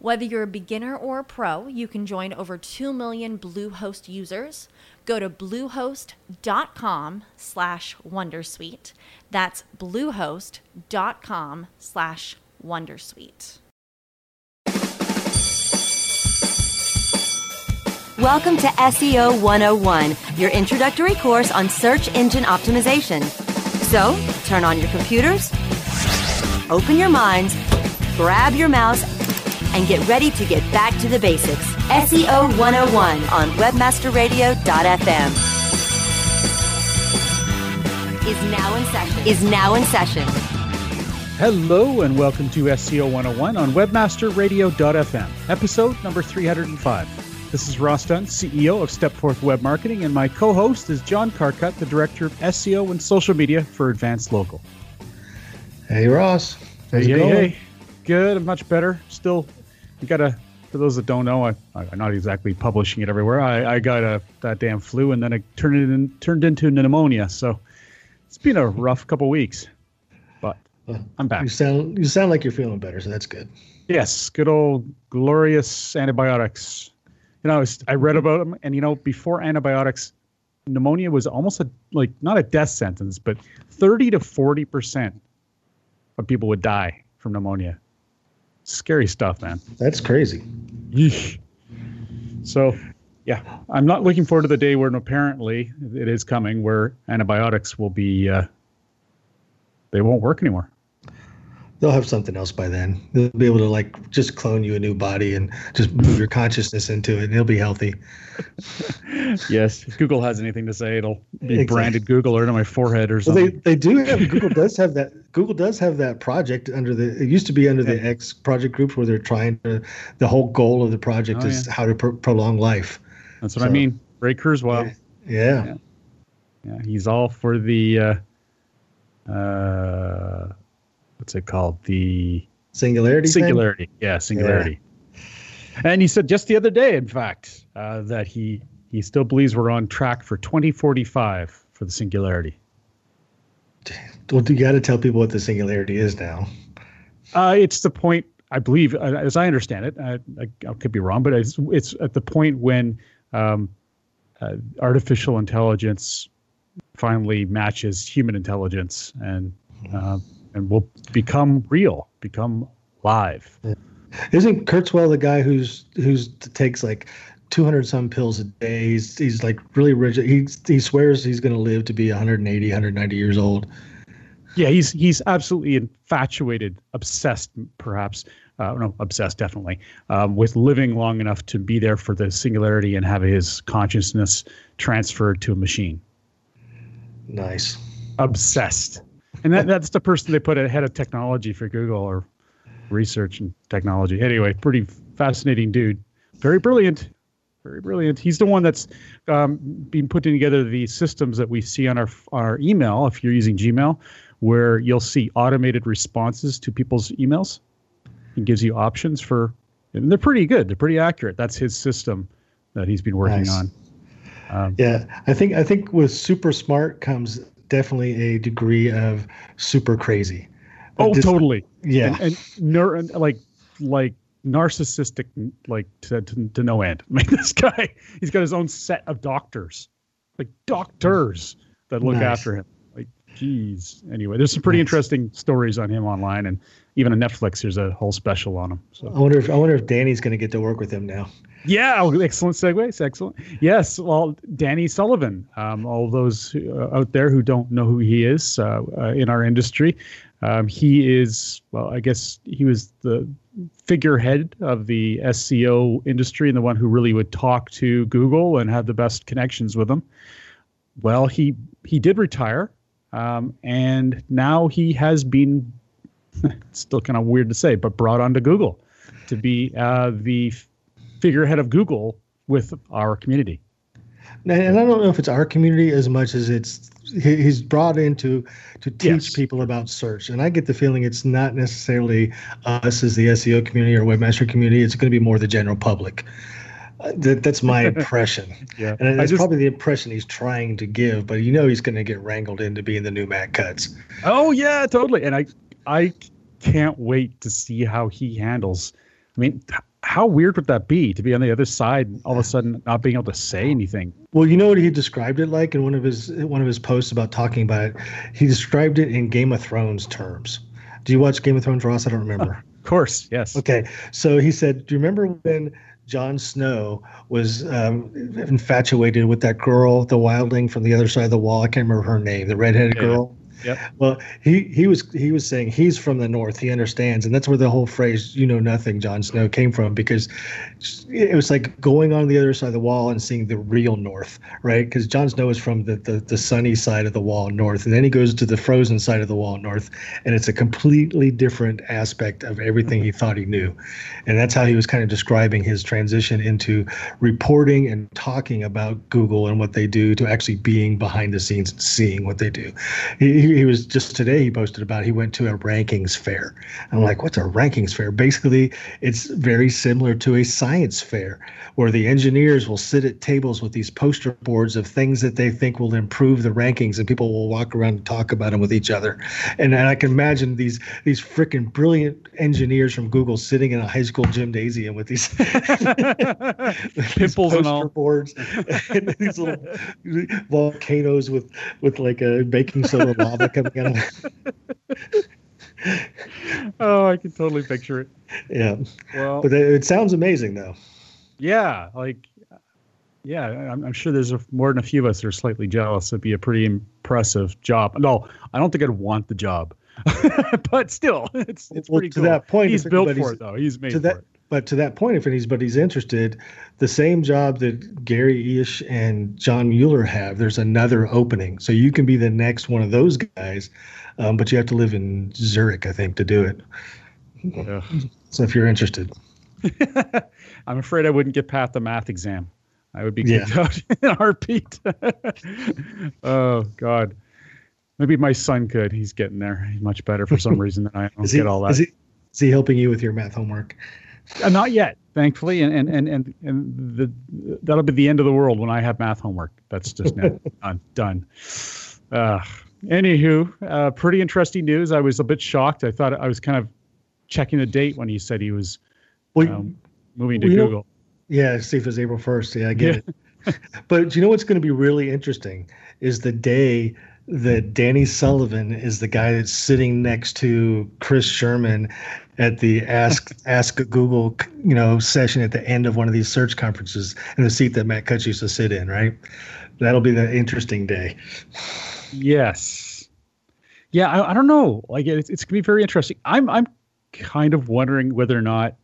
Whether you're a beginner or a pro, you can join over 2 million Bluehost users. Go to bluehost.com slash wondersuite. That's bluehost.com slash wondersuite. Welcome to SEO 101, your introductory course on search engine optimization. So, turn on your computers, open your minds, grab your mouse, and get ready to get back to the basics. SEO 101 on webmasterradio.fm is now in session. Is now in session. Hello and welcome to SEO 101 on webmasterradio.fm, episode number 305. This is Ross Dunn, CEO of Stepforth Web Marketing, and my co-host is John Carcutt, the Director of SEO and Social Media for Advanced Local. Hey Ross. How's hey, hey, hey. Good, I'm much better. Still you got a. For those that don't know, I, I'm not exactly publishing it everywhere. I, I got a that damn flu, and then it turned it in, turned into pneumonia. So it's been a rough couple weeks, but I'm back. You sound you sound like you're feeling better, so that's good. Yes, good old glorious antibiotics. You know, I, was, I read about them, and you know, before antibiotics, pneumonia was almost a like not a death sentence, but 30 to 40 percent of people would die from pneumonia scary stuff, man. That's crazy. Yeesh. So, yeah, I'm not looking forward to the day when apparently it is coming where antibiotics will be uh, they won't work anymore they'll have something else by then. They'll be able to like just clone you a new body and just move your consciousness into it, and it'll be healthy. yes, if Google has anything to say, it'll be exactly. branded Google or on my forehead or something. Well, they they do have Google does have that Google does have that project under the it used to be under the X project groups where they're trying to the whole goal of the project oh, is yeah. how to pr- prolong life. That's what so, I mean. Ray Kurzweil. Yeah. yeah. yeah. he's all for the. Uh, uh, what's it called? The singularity. Singularity. Thing? Yeah, singularity. Yeah. And he said just the other day, in fact, uh, that he he still believes we're on track for 2045 for the singularity. Well, you got to tell people what the singularity is now. Uh, it's the point, I believe, uh, as I understand it. I, I, I, could be wrong, but it's it's at the point when um, uh, artificial intelligence finally matches human intelligence, and uh, and will become real, become live. Isn't Kurzweil the guy who's who's takes like 200 some pills a day? He's, he's like really rigid. He he swears he's going to live to be 180, 190 years old. Yeah, he's he's absolutely infatuated, obsessed, perhaps. Uh, no, obsessed, definitely, um, with living long enough to be there for the singularity and have his consciousness transferred to a machine. Nice. Obsessed and that, that's the person they put ahead of technology for Google or research and technology. Anyway, pretty fascinating dude. Very brilliant. Very brilliant. He's the one that's um, been putting together the systems that we see on our our email. If you're using Gmail, where you'll see automated responses to people's emails, He gives you options for, and they're pretty good. They're pretty accurate. That's his system that he's been working nice. on. Um, yeah, I think I think with super smart comes definitely a degree of super crazy. oh, this, totally. Yeah, and, and, ner- like like narcissistic, like to, to, to no end. I mean, this guy, he's got his own set of doctors, like doctors that look nice. after him. Like, geez. Anyway, there's some pretty nice. interesting stories on him online, and even on Netflix, there's a whole special on him. So I wonder if I wonder if Danny's going to get to work with him now. Yeah, oh, excellent segues. Excellent. Yes, well, Danny Sullivan. Um, all those uh, out there who don't know who he is uh, uh, in our industry, um, he is. Well, I guess he was the figurehead of the SEO industry and the one who really would talk to Google and have the best connections with them. Well, he he did retire, um, and now he has been still kind of weird to say, but brought onto Google to be uh, the figurehead of Google with our community. And I don't know if it's our community as much as it's he's brought in to to teach yes. people about search. And I get the feeling it's not necessarily us as the SEO community or webmaster community. It's going to be more the general public. Uh, that, that's my impression. yeah, and it's just, probably the impression he's trying to give. But you know he's going to get wrangled into being the new Matt Cutts. Oh yeah, totally. And I I can't wait to see how he handles. I mean, how weird would that be to be on the other side all of a sudden not being able to say anything? Well, you know what he described it like in one of his one of his posts about talking about it. He described it in Game of Thrones terms. Do you watch Game of Thrones, Ross? I don't remember. of course, yes. Okay, so he said, "Do you remember when Jon Snow was um, infatuated with that girl, the wildling from the other side of the wall? I can't remember her name, the redheaded yeah. girl." Yep. Well, he he was he was saying he's from the north. He understands, and that's where the whole phrase "you know nothing," Jon Snow came from because it was like going on the other side of the wall and seeing the real north, right? Because Jon Snow is from the, the the sunny side of the wall north, and then he goes to the frozen side of the wall north, and it's a completely different aspect of everything he thought he knew, and that's how he was kind of describing his transition into reporting and talking about Google and what they do to actually being behind the scenes and seeing what they do. He, he, was just today he posted about he went to a rankings fair. I'm like, what's a rankings fair? Basically, it's very similar to a science fair where the engineers will sit at tables with these poster boards of things that they think will improve the rankings, and people will walk around and talk about them with each other. And, and I can imagine these these freaking brilliant engineers from Google sitting in a high school gymnasium with these, pimples and all boards and these little volcanoes with with like a baking soda lava coming out of oh, I can totally picture it. Yeah. Well, but it, sounds amazing though. Yeah, like, yeah, I'm, I'm, sure there's a, more than a few of us that are slightly jealous. It'd be a pretty impressive job. No, I don't think I'd want the job, but still, it's it's well, pretty to cool. that point. He's built for it though. He's made to that, it. But to that point, if anybody's interested, the same job that Gary Illyes and John Mueller have, there's another opening. So you can be the next one of those guys, um, but you have to live in Zurich, I think, to do it. Yeah. So if you're interested, I'm afraid I wouldn't get past the math exam. I would be kicked yeah. out in a heartbeat. oh God. Maybe my son could. He's getting there. He's much better for some reason than I don't he, get all that. Is he, is he helping you with your math homework? Uh, not yet, thankfully, and and and and, and the, that'll be the end of the world when I have math homework. That's just now done. done. Uh, anywho, uh, pretty interesting news. I was a bit shocked. I thought I was kind of checking the date when he said he was well, um, moving to Google. Yeah, see if it's April first. Yeah, I get yeah. it. but you know what's going to be really interesting is the day that Danny Sullivan is the guy that's sitting next to Chris Sherman at the ask ask Google you know session at the end of one of these search conferences in the seat that Matt Cutts used to sit in, right? That'll be the interesting day. Yes. Yeah, I, I don't know. Like it's it's gonna be very interesting. I'm I'm kind of wondering whether or not.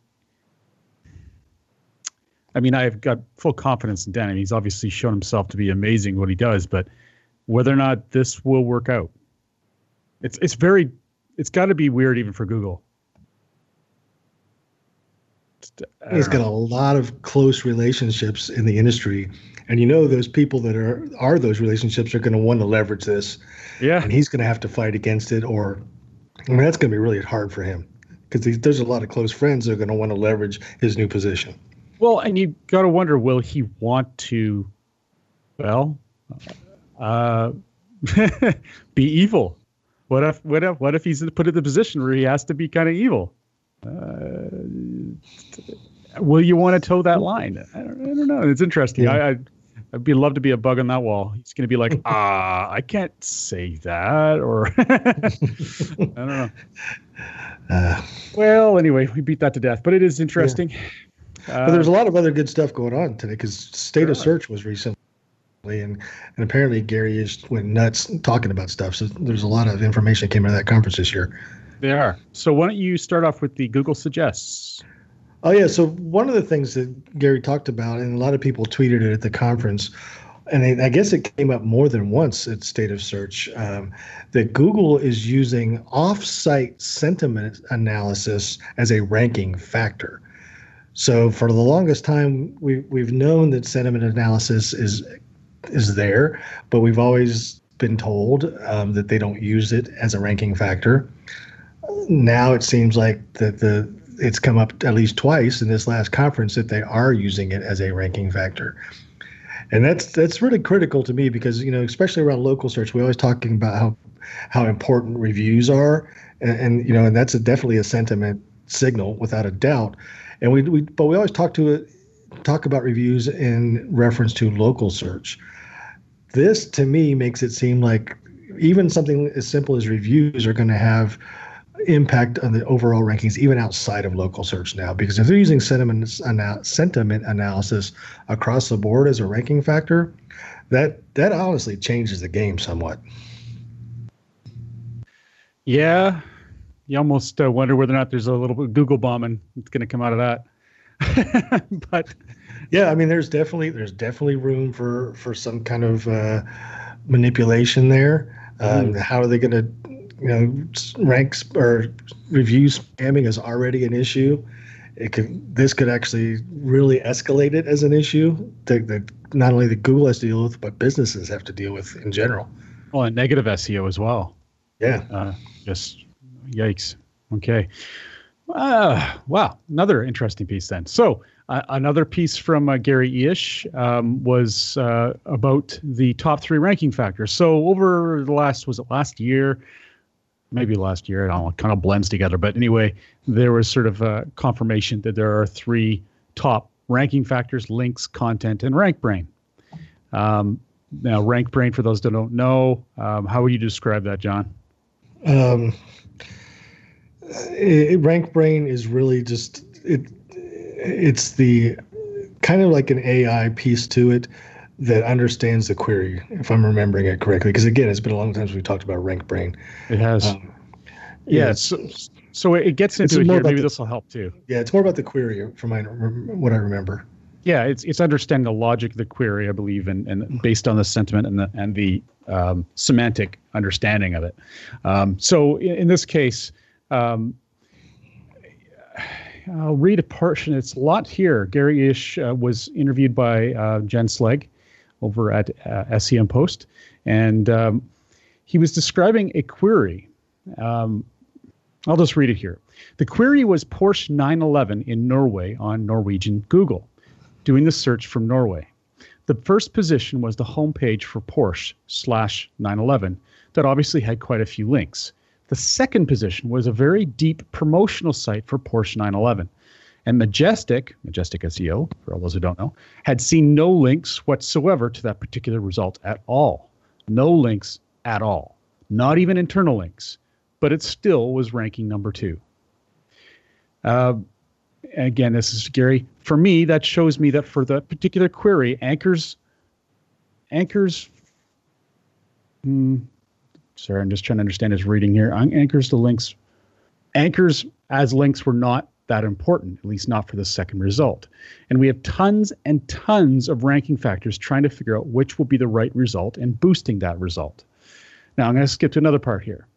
I mean, I've got full confidence in Danny. He's obviously shown himself to be amazing what he does, but whether or not this will work out, it's it's very it's got to be weird even for Google He's got a lot of close relationships in the industry, and you know those people that are are those relationships are going to want to leverage this. Yeah, and he's going to have to fight against it, or I mean that's going to be really hard for him because there's a lot of close friends that are going to want to leverage his new position. Well, and you got to wonder, will he want to, well, uh, be evil? What if what if what if he's put in the position where he has to be kind of evil? Uh, will you want to toe that line? I don't, I don't know. It's interesting. Yeah. I, I I'd be love to be a bug on that wall. He's going to be like, ah, I can't say that, or I don't know. Uh, well, anyway, we beat that to death, but it is interesting. Yeah. Uh, but there's a lot of other good stuff going on today because State of Search was recently, and and apparently Gary is went nuts talking about stuff. So there's a lot of information that came out of that conference this year. They are. So why don't you start off with the Google suggests? Oh yeah. So one of the things that Gary talked about, and a lot of people tweeted it at the conference, and I guess it came up more than once at State of Search, um, that Google is using off-site sentiment analysis as a ranking factor. So for the longest time, we we've known that sentiment analysis is is there, but we've always been told um, that they don't use it as a ranking factor. Now it seems like that the it's come up at least twice in this last conference that they are using it as a ranking factor. And that's that's really critical to me because you know especially around local search we're always talking about how how important reviews are and, and you know and that's a, definitely a sentiment signal without a doubt and we, we but we always talk to talk about reviews in reference to local search this to me makes it seem like even something as simple as reviews are going to have impact on the overall rankings even outside of local search now. Because if they're using sentiment sentiment analysis across the board as a ranking factor that that honestly changes the game somewhat. Yeah. You almost uh, wonder whether or not there's a little bit of google bombing that's going to come out of that. But yeah i mean there's definitely there's definitely room for for some kind of uh, manipulation there. Um, mm. how are they going to you know ranks or review spamming is already an issue. It could this could actually really escalate it as an issue that, that not only the google has to deal with but businesses have to deal with in general. Well and negative seo as well. Yeah. Uh, just yikes. Okay. Uh, wow another interesting piece then. So uh, another piece from uh, Gary Illyes um, was uh, about the top three ranking factors. So over the last was it last year, maybe last year. It kind of blends together. But anyway, there was sort of a confirmation that there are three top ranking factors links, content, and RankBrain. Um, now, RankBrain, for those that don't know, um, how would you describe that, John? Um, it, rank brain is really just it. It's the kind of like an AI piece to it that understands the query, if I'm remembering it correctly. Because again, it's been a long time since we talked about RankBrain. It has. Um, yeah. yeah so, so it gets into it here. Maybe this will help too. Yeah, it's more about the query from my, what I remember. Yeah, it's it's understanding the logic of the query, I believe, and, and based on the sentiment and the and the um, semantic understanding of it. Um, so in, in, this case, um, I'll read a portion. It's a lot here. Gary Illyes uh, was interviewed by uh, Jen Slegg, over at uh, SEM Post, and um, he was describing a query. Um, I'll just read it here. The query was Porsche 911 in Norway on Norwegian Google, doing the search from Norway. The first position was the homepage for Porsche slash 911 that obviously had quite a few links. The second position was a very deep promotional site for Porsche 911 and Majestic, Majestic SEO, for all those who don't know, had seen no links whatsoever to that particular result at all. No links at all. Not even internal links. But it still was ranking number two. Uh, again, this is Gary. For me, that shows me that for that particular query, anchors, anchors, hmm, sorry, I'm just trying to understand his reading here. Anchors the links, anchors as links were not that important, at least not for the second result. And we have tons and tons of ranking factors trying to figure out which will be the right result and boosting that result. Now I'm going to skip to another part here.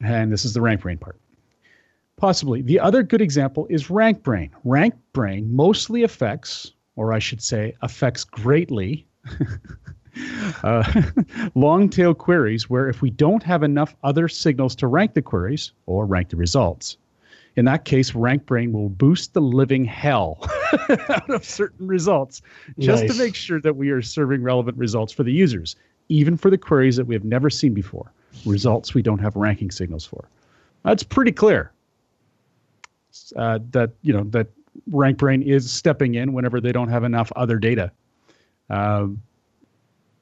And this is the RankBrain part. Possibly. The other good example is RankBrain. Rank brain mostly affects, or I should say, affects greatly. uh, long tail queries where if we don't have enough other signals to rank the queries or rank the results, in that case, RankBrain will boost the living hell out of certain results just nice. to make sure that we are serving relevant results for the users, even for the queries that we have never seen before, results we don't have ranking signals for. That's pretty clear. Uh, that you know that RankBrain is stepping in whenever they don't have enough other data. Um,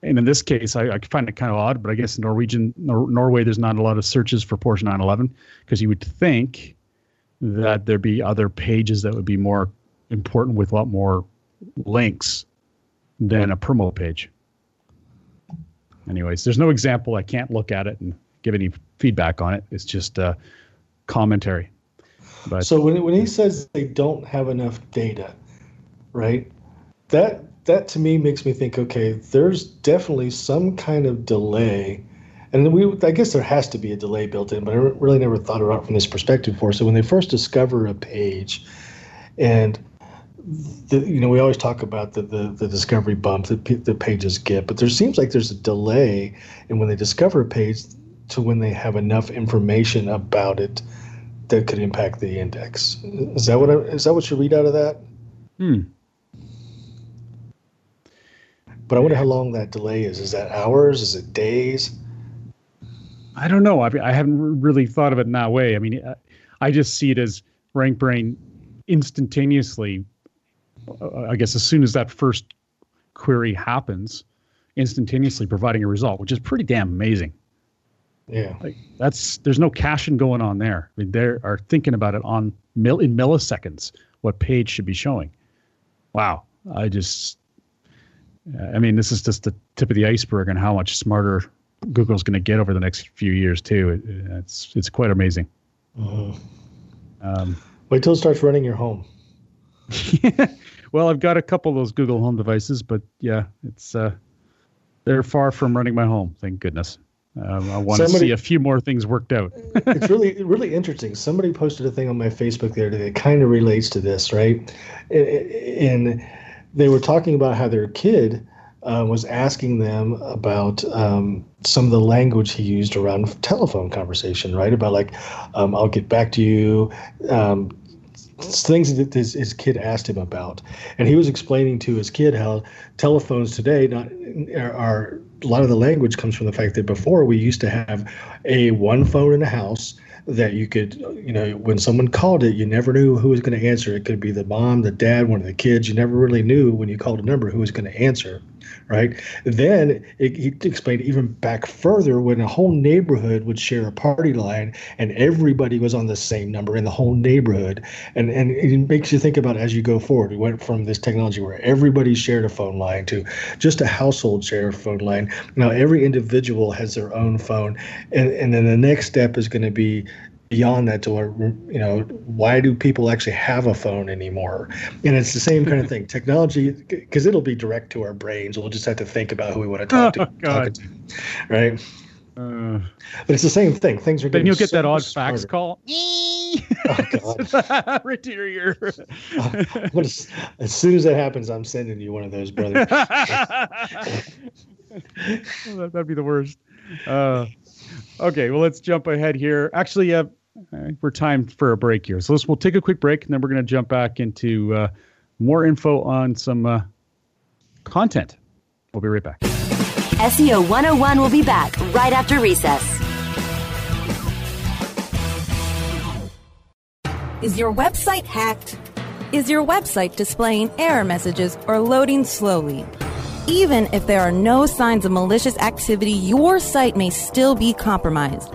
and in this case, I, I, find it kind of odd, but I guess in Norwegian Nor- Norway, there's not a lot of searches for Porsche 911 because you would think that there'd be other pages that would be more important with a lot more links than a promo page. Anyways, there's no example. I can't look at it and give any feedback on it. It's just uh, commentary. But So when when he says they don't have enough data, right? That that to me makes me think, okay, there's definitely some kind of delay, and we I guess there has to be a delay built in, but I really never thought about it from this perspective before. So when they first discover a page, and the, you know we always talk about the the, the discovery bump that pe- the pages get, but there seems like there's a delay in when they discover a page to when they have enough information about it that could impact the index. Is that what I, is that what you read out of that? Hmm. But I wonder how long that delay is. Is that hours? Is it days? I don't know. I, mean, I haven't really thought of it in that way. I mean, I, just see it as RankBrain instantaneously. Uh, I guess as soon as that first query happens, instantaneously providing a result, which is pretty damn amazing. Yeah. Like that's there's no caching going on there. I mean, they are thinking about it on mil in milliseconds what page should be showing. Wow, I just, I mean, this is just the tip of the iceberg on how much smarter Google's going to get over the next few years too. It, it's it's quite amazing. Um, Wait till it starts running your home. well, I've got a couple of those Google Home devices, but yeah, it's uh, they're far from running my home. Thank goodness. Um, I want to see a few more things worked out. it's really really interesting. Somebody posted a thing on my Facebook the other day that kind of relates to this, right? And they were talking about how their kid uh, was asking them about um, some of the language he used around telephone conversation, right? About like, um, "I'll get back to you." Um, things that his, his kid asked him about and he was explaining to his kid how telephones today not are, are a lot of the language comes from the fact that before we used to have a one phone in a house that you could you know when someone called it you never knew who was going to answer. It could be the mom the dad one of the kids. You never really knew when you called a number who was going to answer right? Then it, he explained even back further when a whole neighborhood would share a party line and everybody was on the same number in the whole neighborhood. And and it makes you think about as you go forward. We went from this technology where everybody shared a phone line to just a household share a phone line. Now every individual has their own phone. And and then the next step is going to be beyond that to where you know why do people actually have a phone anymore and it's the same kind of thing technology because it'll be direct to our brains we'll just have to think about who we want to talk to, Oh, God. talk to right Uh, but it's the same thing things are getting. then you'll get so that odd much fax call. oh god to. I'm gonna as soon as that happens i'm sending you one of those brother That- That'd be the worst. Uh, okay, well, let's jump ahead here. Actually, uh, we're timed for a break here, so let's we'll take a quick break, and then we're going to jump back into uh, more info on some uh, content. We'll be right back. SEO 101 will be back right after recess. Is your website hacked? Is your website displaying error messages or loading slowly? Even if there are no signs of malicious activity, your site may still be compromised.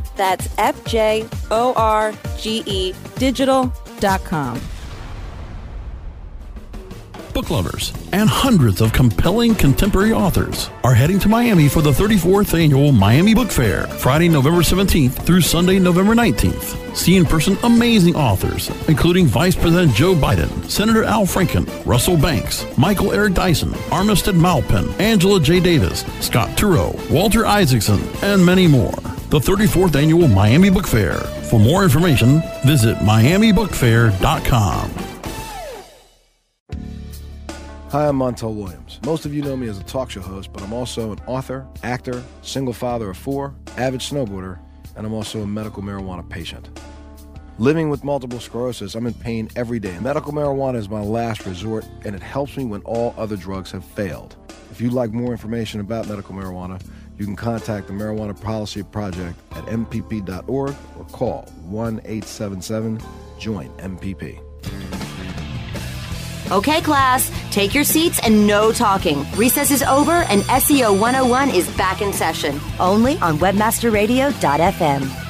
That's F-J-O-R-G-E digital.com. book lovers, and hundreds of compelling contemporary authors are heading to Miami for the 34th annual Miami Book Fair, Friday, November 17th through Sunday, November 19th. See in person amazing authors, including Vice President Joe Biden, Senator Al Franken, Russell Banks, Michael Eric Dyson, Armistead Maupin, Angela J. Davis, Scott Turow, Walter Isaacson, and many more. The 34th annual Miami Book Fair. For more information, visit miamibookfair.com. Hi, I'm Montel Williams. Most of you know me as a talk show host, but I'm also an author, actor, single father of four, avid snowboarder, and I'm also a medical marijuana patient. Living with multiple sclerosis, I'm in pain every day. Medical marijuana is my last resort, and it helps me when all other drugs have failed. If you'd like more information about medical marijuana, you can contact the Marijuana Policy Project at mpp.org or call 1 877 JOIN MPP. Okay, class, Take your seats and no talking. Recess is over and SEO 101 is back in session. Only on webmasterradio.fm.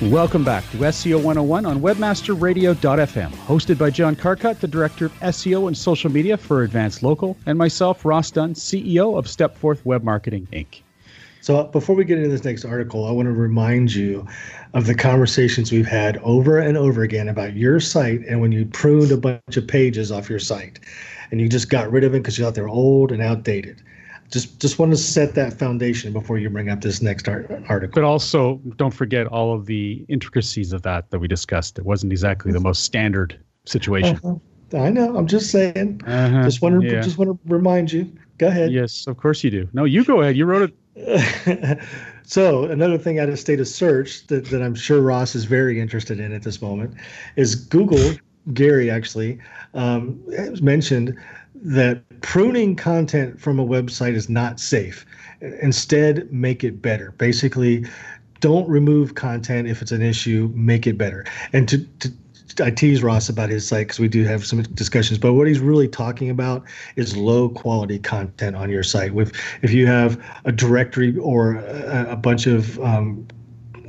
Welcome back to SEO 101 on webmasterradio.fm, hosted by John Carcutt, the Director of SEO and Social Media for Advanced Local, and myself, Ross Dunn, CEO of Stepforth Web Marketing, Inc. So before we get into this next article, I want to remind you of the conversations we've had over and over again about your site and when you pruned a bunch of pages off your site. And you just got rid of it because you thought they're old and outdated just just want to set that foundation before you bring up this next art, article. But also, don't forget all of the intricacies of that that we discussed. It wasn't exactly the most standard situation. Uh-huh. I know. I'm just saying. Uh-huh. Just want to yeah. just want to remind you. Go ahead. Yes, of course you do. No, you go ahead. You wrote it. so another thing out of state of search that, that I'm sure Ross is very interested in at this moment is Google. Gary actually um, mentioned that pruning content from a website is not safe. Instead, make it better. Basically, don't remove content if it's an issue, make it better. And to, to I tease Ross about his site because we do have some discussions, but what he's really talking about is low quality content on your site. With if you have a directory or a, a bunch of um,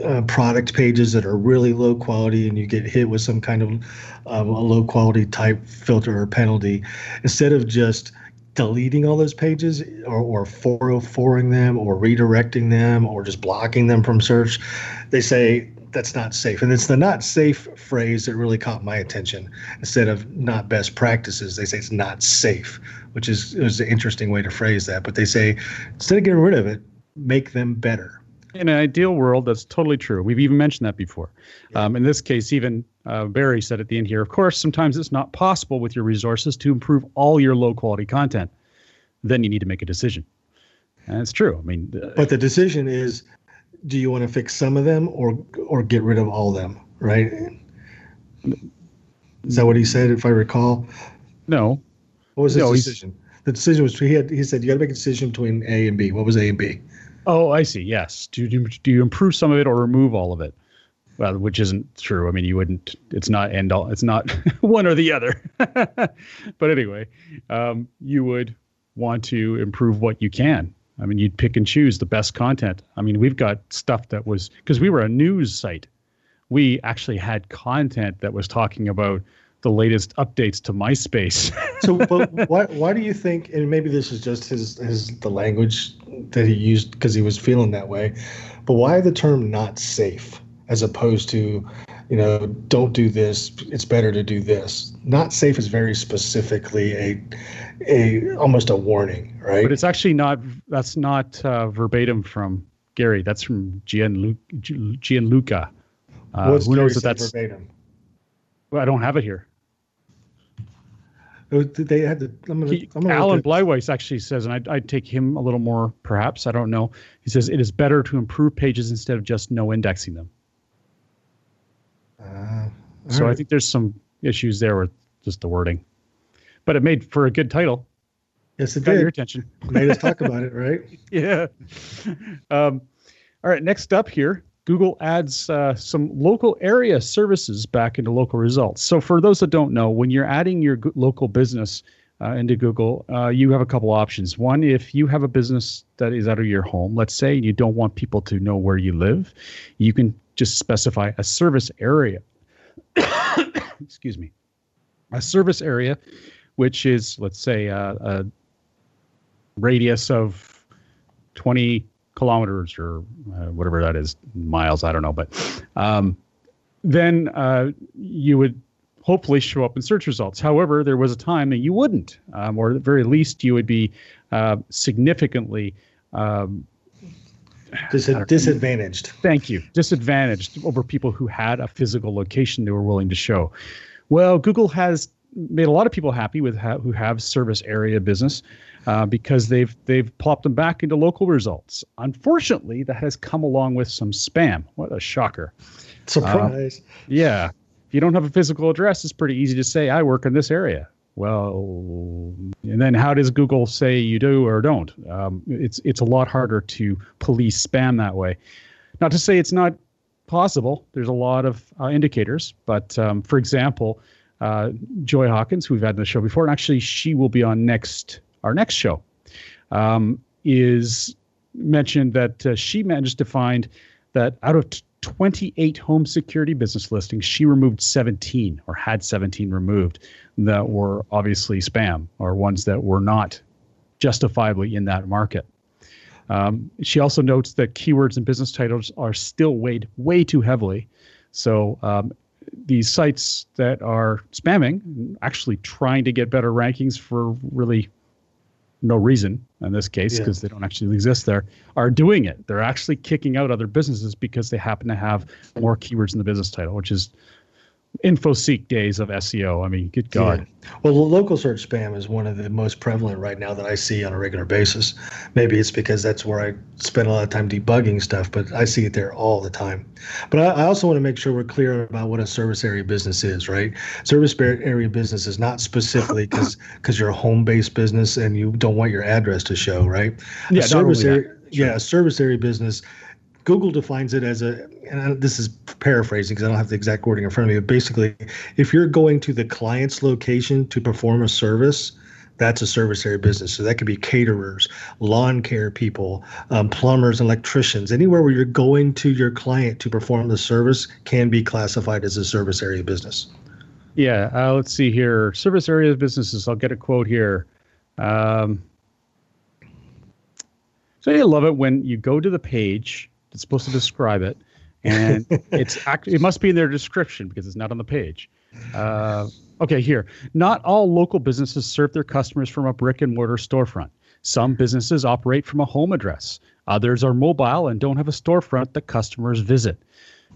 uh, product pages that are really low quality and you get hit with some kind of um, a low quality type filter or penalty, instead of just deleting all those pages or, or 404ing them or redirecting them or just blocking them from search, they say that's not safe. And it's the not safe phrase that really caught my attention. Instead of not best practices, they say it's not safe, which is, is an interesting way to phrase that. But they say instead of getting rid of it, make them better in an ideal world, that's totally true. We've even mentioned that before. Yeah. Um, in this case, even uh, Barry said at the end here, of course, sometimes it's not possible with your resources to improve all your low quality content. Then you need to make a decision. And it's true. I mean, uh, but the decision is do you want to fix some of them or or get rid of all of them, right? Is that what he said, if I recall? No. What was his no, decision? The decision was he had he said you got to make a decision between A and B. What was A and B? Oh, I see. Yes. Do you, do you improve some of it or remove all of it? Well, which isn't true. I mean, you wouldn't. It's not end all. It's not one or the other. but anyway, um, you would want to improve what you can. I mean, you'd pick and choose the best content. I mean, we've got stuff that was because we were a news site. We actually had content that was talking about the latest updates to MySpace. so, but why why do you think? And maybe this is just his his the language that he used because he was feeling that way. But why the term "not safe" as opposed to, you know, don't do this. It's better to do this. Not safe is very specifically a a almost a warning, right? But it's actually not. That's not uh, verbatim from Gary. That's from Gianluca. Gianluca. Uh, who knows if that's verbatim? Well, I don't have it here. They had to. I'm gonna, he, I'm gonna Alan Bleiweiss actually says, and I'd, I'd take him a little more, perhaps. I don't know. He says it is better to improve pages instead of just no indexing them. Uh, so right. I think there's some issues there with just the wording, but it made for a good title. Yes, it Got did. Your attention. made us talk about it, right? yeah. Um, all right. Next up here, Google adds uh, some local area services back into local results. So, for those that don't know, when you're adding your local business uh, into Google, uh, you have a couple options. One, if you have a business that is out of your home, let's say you don't want people to know where you live, you can just specify a service area. Excuse me. A service area, which is, let's say, uh, a radius of 20 kilometers or uh, whatever that is, miles, I don't know. But um, then uh, you would hopefully show up in search results. However, there was a time that you wouldn't, um, or at the very least, you would be uh, significantly. Um, Dis- disadvantaged. Thank you. Disadvantaged over people who had a physical location they were willing to show. Well, Google has made a lot of people happy with ha- who have service area business uh, because they've they've plopped them back into local results. Unfortunately, that has come along with some spam. What a shocker! Surprise. Uh, yeah. If you don't have a physical address, it's pretty easy to say I work in this area. Well, and then how does Google say you do or don't? Um, it's it's a lot harder to police spam that way. Not to say it's not possible. There's a lot of uh, indicators, but um, for example, uh, Joy Hawkins, who we've had on the show before, and actually she will be on next our next show, um, is mentioned that uh, she managed to find that out of t- 28 home security business listings, she removed 17 or had 17 removed that were obviously spam or ones that were not justifiably in that market. Um, she also notes that keywords and business titles are still weighed way too heavily. So um, these sites that are spamming, actually trying to get better rankings for really no reason in this case because yeah. they don't actually exist there are doing it they're actually kicking out other businesses because they happen to have more keywords in the business title which is InfoSeek days of SEO. I mean, good God. Yeah. Well, local search spam is one of the most prevalent right now that I see on a regular basis. Maybe it's because that's where I spend a lot of time debugging stuff, but I see it there all the time. But I, I also want to make sure we're clear about what a service area business is, right? Service area business is not specifically because because you're a home based business and you don't want your address to show, right? Yeah, a service area. Sure. Yeah, a service area business Google defines it as a, and this is paraphrasing because I don't have the exact wording in front of me, but basically, if you're going to the client's location to perform a service, that's a service area business. So that could be caterers, lawn care people, um, plumbers, electricians. Anywhere where you're going to your client to perform the service can be classified as a service area business. Yeah, uh, let's see here. Service area businesses. I'll get a quote here. Um, so I love it when you go to the page it's supposed to describe it, and it's act- it must be in their description because it's not on the page. Uh, okay, here. Not all local businesses serve their customers from a brick and mortar storefront. Some businesses operate from a home address. Others are mobile and don't have a storefront that customers visit.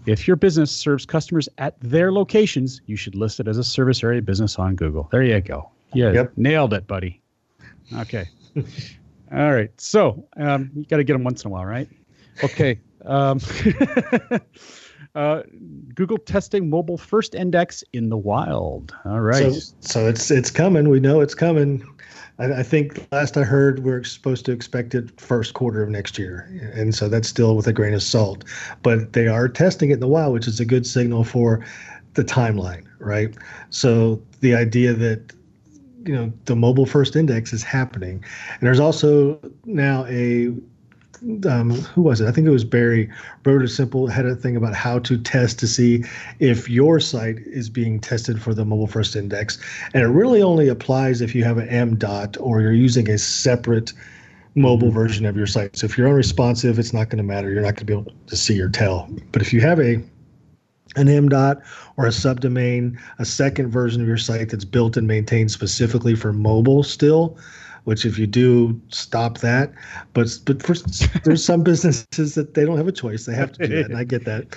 If your business serves customers at their locations, you should list it as a service area business on Google. There you go. Yeah, yep. nailed it, buddy. Okay. All right. So um, you got to get them once in a while, right? Okay. Um, uh, Google testing mobile first index in the wild. All right. So, so it's it's coming. We know it's coming. I, I, think last I heard we're supposed to expect it first quarter of next year, and so that's still with a grain of salt. But they are testing it in the wild, which is a good signal for the timeline, right? So the idea that you know the mobile first index is happening, and there's also now a um, who was it? I think it was Barry wrote a simple had a thing about how to test to see if your site is being tested for the mobile first index, and it really only applies if you have an M dot or you're using a separate mobile mm-hmm. version of your site. So if you're unresponsive, it's not going to matter. You're not going to be able to see or tell. But if you have a an M dot or a subdomain, a second version of your site that's built and maintained specifically for mobile still, which if you do stop that but but for there's some businesses that they don't have a choice. They have to do that and i get that.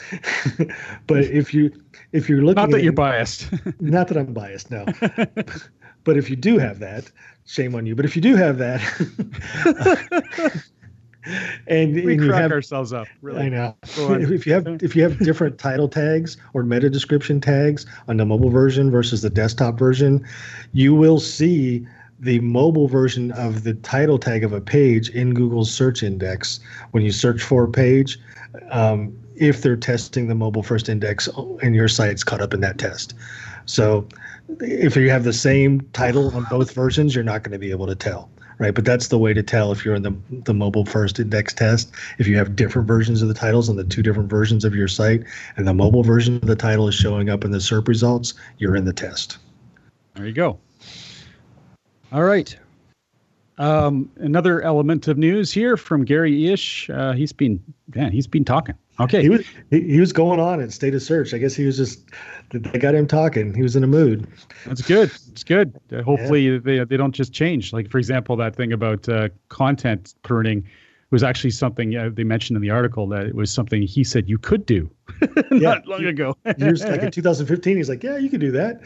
But if you if you're looking not that you're biased. Not that i'm biased no. But if you do have that shame on you but if you do have that and, we and crack have, ourselves up. Really, I know. if you have if you have different title tags or meta description tags on the mobile version versus the desktop version, you will see the mobile version of the title tag of a page in Google's search index when you search for a page, um, if they're testing the mobile first index and your site's caught up in that test. So if you have the same title on both versions, you're not going to be able to tell. Right, but that's the way to tell if you're in the the mobile first index test. If you have different versions of the titles on the two different versions of your site, and the mobile version of the title is showing up in the SERP results, you're in the test. There you go. All right. Um, another element of news here from Gary Illyes. Uh, he's been, man, he's been talking. Okay. He was he, he, was going on at State of Search. I guess he was just they got him talking. He was in a mood. That's good. It's good. Uh, hopefully yeah. they they don't just change. Like for example, that thing about uh, content pruning was actually something uh, they mentioned in the article that it was something he said you could do not long ago. years like in 2015, he's like, "Yeah, you could do that."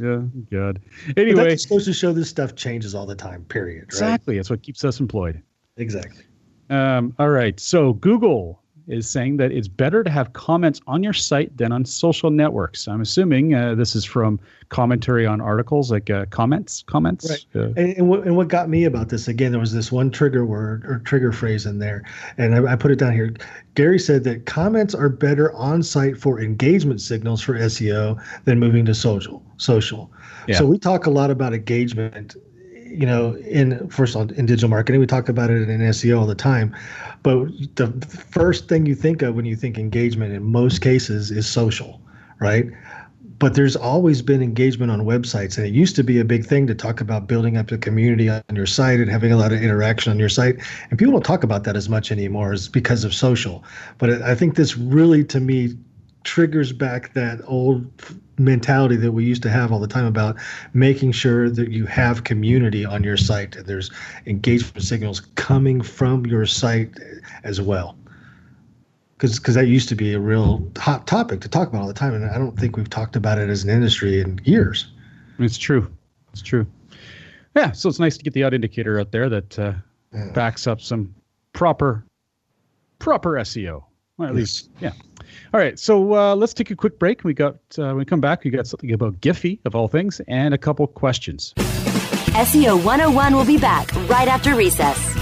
Yeah, God. Anyway, that's supposed to show this stuff changes all the time. Period. Exactly. That's what keeps us employed. Exactly. Um, all right. So Google is saying that it's better to have comments on your site than on social networks. I'm assuming uh, this is from commentary on articles like uh, comments, comments. Right. Uh, And, and, what, and what got me about this again, there was this one trigger word or trigger phrase in there, and I, I put it down here. Gary said that comments are better on site for engagement signals for SEO than moving to social. Social. Yeah. So we talk a lot about engagement. You know, in first on in digital marketing, we talk about it in SEO all the time. But the first thing you think of when you think engagement, in most cases, is social, right? but there's always been engagement on websites and it used to be a big thing to talk about building up the community on your site and having a lot of interaction on your site and people don't talk about that as much anymore is because of social but i think this really to me triggers back that old mentality that we used to have all the time about making sure that you have community on your site and there's engagement signals coming from your site as well because that used to be a real hot topic to talk about all the time, and I don't think we've talked about it as an industry in years. It's true. It's true. Yeah, so it's nice to get the odd indicator out there that uh, backs up some proper proper SEO. Or at least, yeah. All right, so uh, let's take a quick break. We got uh, when we come back, we got something about Giphy of all things, and a couple questions. SEO 101 will be back right after recess.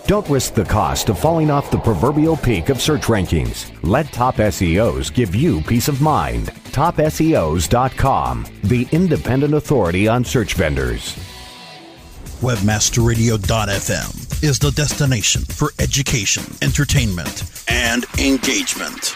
Don't risk the cost of falling off the proverbial peak of search rankings. Let Top SEOs give you peace of mind. TopSEOs.com, the independent authority on search vendors. Webmasterradio.fm is the destination for education, entertainment, and engagement.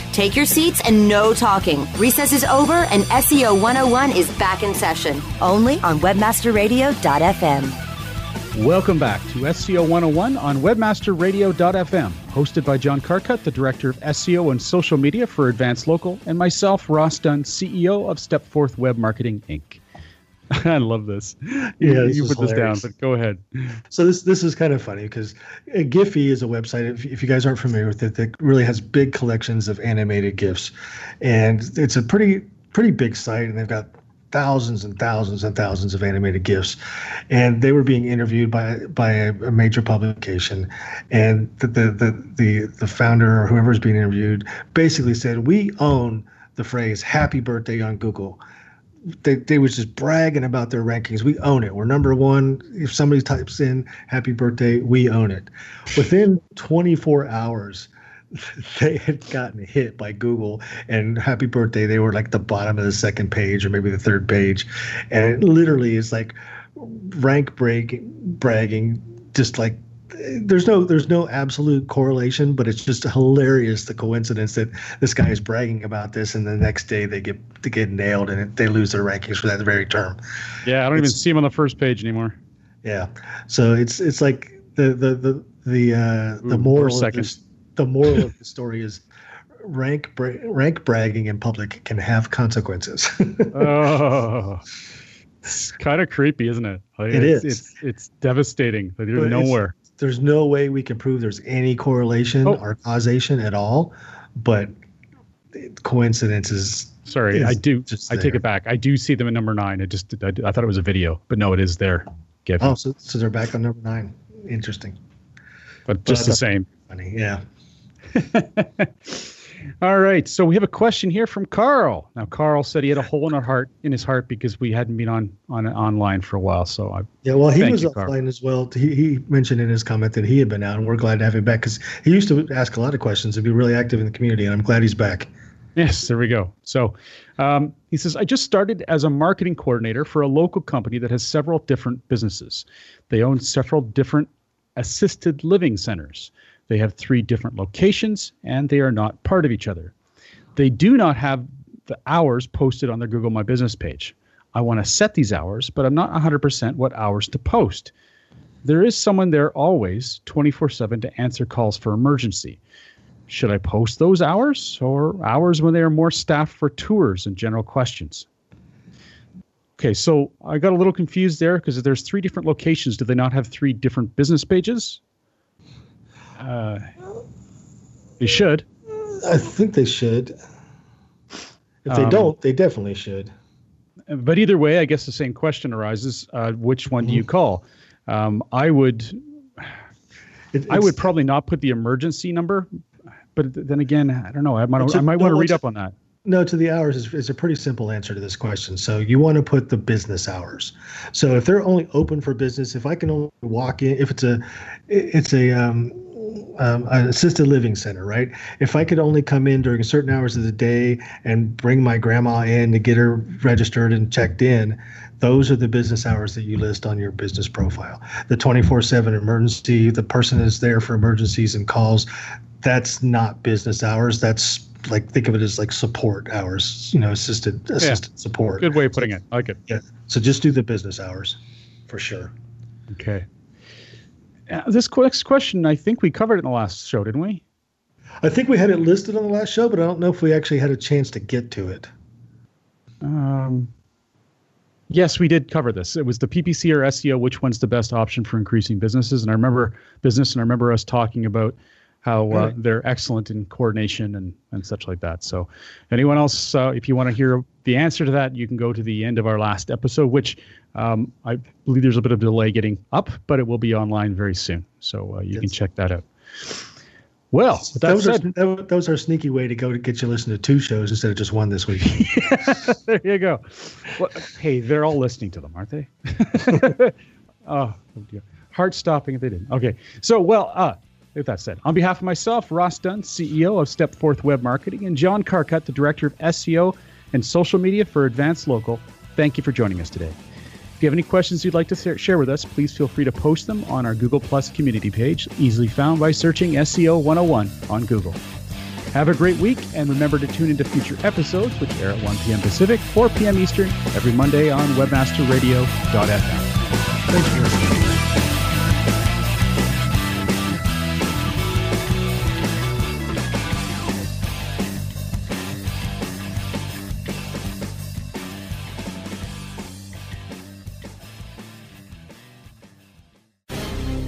take your seats and no talking. Recess is over and SEO 101 is back in session. Only on webmasterradio.fm. Welcome back to SEO 101 on webmasterradio.fm, hosted by John Carcutt, the Director of SEO and Social Media for Advanced Local, and myself, Ross Dunn, CEO of Stepforth Web Marketing, Inc. I love this. Yeah, you, this you put this down, but go ahead. So this this is kind of funny because uh, Giphy is a website. If, if you guys aren't familiar with it, that really has big collections of animated gifs, and it's a pretty pretty big site, and they've got thousands and thousands and thousands of animated gifs, and they were being interviewed by by a, a major publication, and the the the the, the founder or whoever is being interviewed basically said, "We own the phrase Happy Birthday on Google." They, they was just bragging about their rankings. We own it. We're number one. If somebody types in happy birthday, we own it. Within 24 hours, they had gotten hit by Google and happy birthday. They were like the bottom of the second page or maybe the third page. And it literally is like rank break bragging, just like there's no there's no absolute correlation, but it's just hilarious the coincidence that this guy is bragging about this, and the next day they get they get nailed and they lose their rankings for that very term. Yeah, I don't even see him on the first page anymore. Yeah, so it's it's like the the the the uh, the Ooh, moral first of this the moral of the story is rank bra- rank bragging in public can have consequences. oh, it's kind of creepy, isn't it? Like, It it's, is. It's it's devastating. Like, But There's it's- nowhere. There's no way we can prove there's any correlation Oh. or causation at all, but coincidence is Sorry, is I do. I take it back. I do see them in number nine. I just I, I thought it was a video, but no, it is there. Oh, so, so they're back on number nine. Interesting. but just the same. Funny. Yeah. All right, so we have a question here from Carl. Now, Carl said he had a hole in our heart in his heart because we hadn't been on on online for a while. So I Yeah, well, he was you, Carl. as well. He, he mentioned in his comment that he had been out, and we're glad to have him back because he used to ask a lot of questions and be really active in the community, and I'm glad he's back. Yes, there we go. So um, he says, I just started as a marketing coordinator for a local company that has several different businesses. They own several different assisted living centers. They have three different locations and they are not part of each other. They do not have the hours posted on their Google My Business page. I want to set these hours, but I'm not 100% what hours to post. There is someone there always 24 7 to answer calls for emergency. Should I post those hours or hours when they are more staffed for tours and general questions? Okay, so I got a little confused there because there's three different locations. Do they not have three different business pages? Uh, they should. I think they should. If they Um, don't, they definitely should. But either way, I guess the same question arises: uh, Which one do you call? Um, I would, It- I would probably not put the emergency number. But then again, I don't know. I might, a- I might no, want to read up on that. No, to the hours is, is a pretty simple answer to this question. So you want to put the business hours. So if they're only open for business, if I can only walk in, if it's a, it's a um, um, an assisted living center, right? If I could only come in during certain hours of the day and bring my grandma in to get her registered and checked in, those are the business hours that you list on your business profile. The 24/7 emergency, the person is there for emergencies and calls. That's not business hours. That's like think of it as like support hours, you know, assisted assisted support. Good way of putting it. I like it. Yeah. So just do the business hours for sure. Okay. Uh, this next question, I think we covered it in the last show, didn't we? I think we had it listed on the last show, but I don't know if we actually had a chance to get to it. Um, yes, we did cover this. It was the PPC or SEO. Which one's the best option for increasing businesses? And I remember business, and I remember us talking about how uh, Right. they're excellent in coordination and and such like that. So, anyone else, uh, if you want to hear the answer to that, you can go to the end of our last episode, which um, I believe there's a bit of delay getting up, but it will be online very soon. So uh, you can check that out. Well, with that, That was, our, that, was- that was our sneaky way to go to get you to listen to two shows instead of just one this week. there you go. Well, hey, they're all listening to them, aren't they? oh, dear. heart stopping if they didn't. Okay, so well, uh, with that said, on behalf of myself, Ross Dunn, CEO of Step Forth Web Marketing, and John Carcutt, the Director of SEO and Social Media for Advanced Local, thank you for joining us today. If you have any questions you'd like to share- with us, please feel free to post them on our Google Plus community page, easily found by searching SEO 101 on Google. Have a great week, and remember to tune into future episodes, which air at 1 p.m. Pacific, 4 p.m. Eastern, every Monday on webmasterradio.fm. Thanks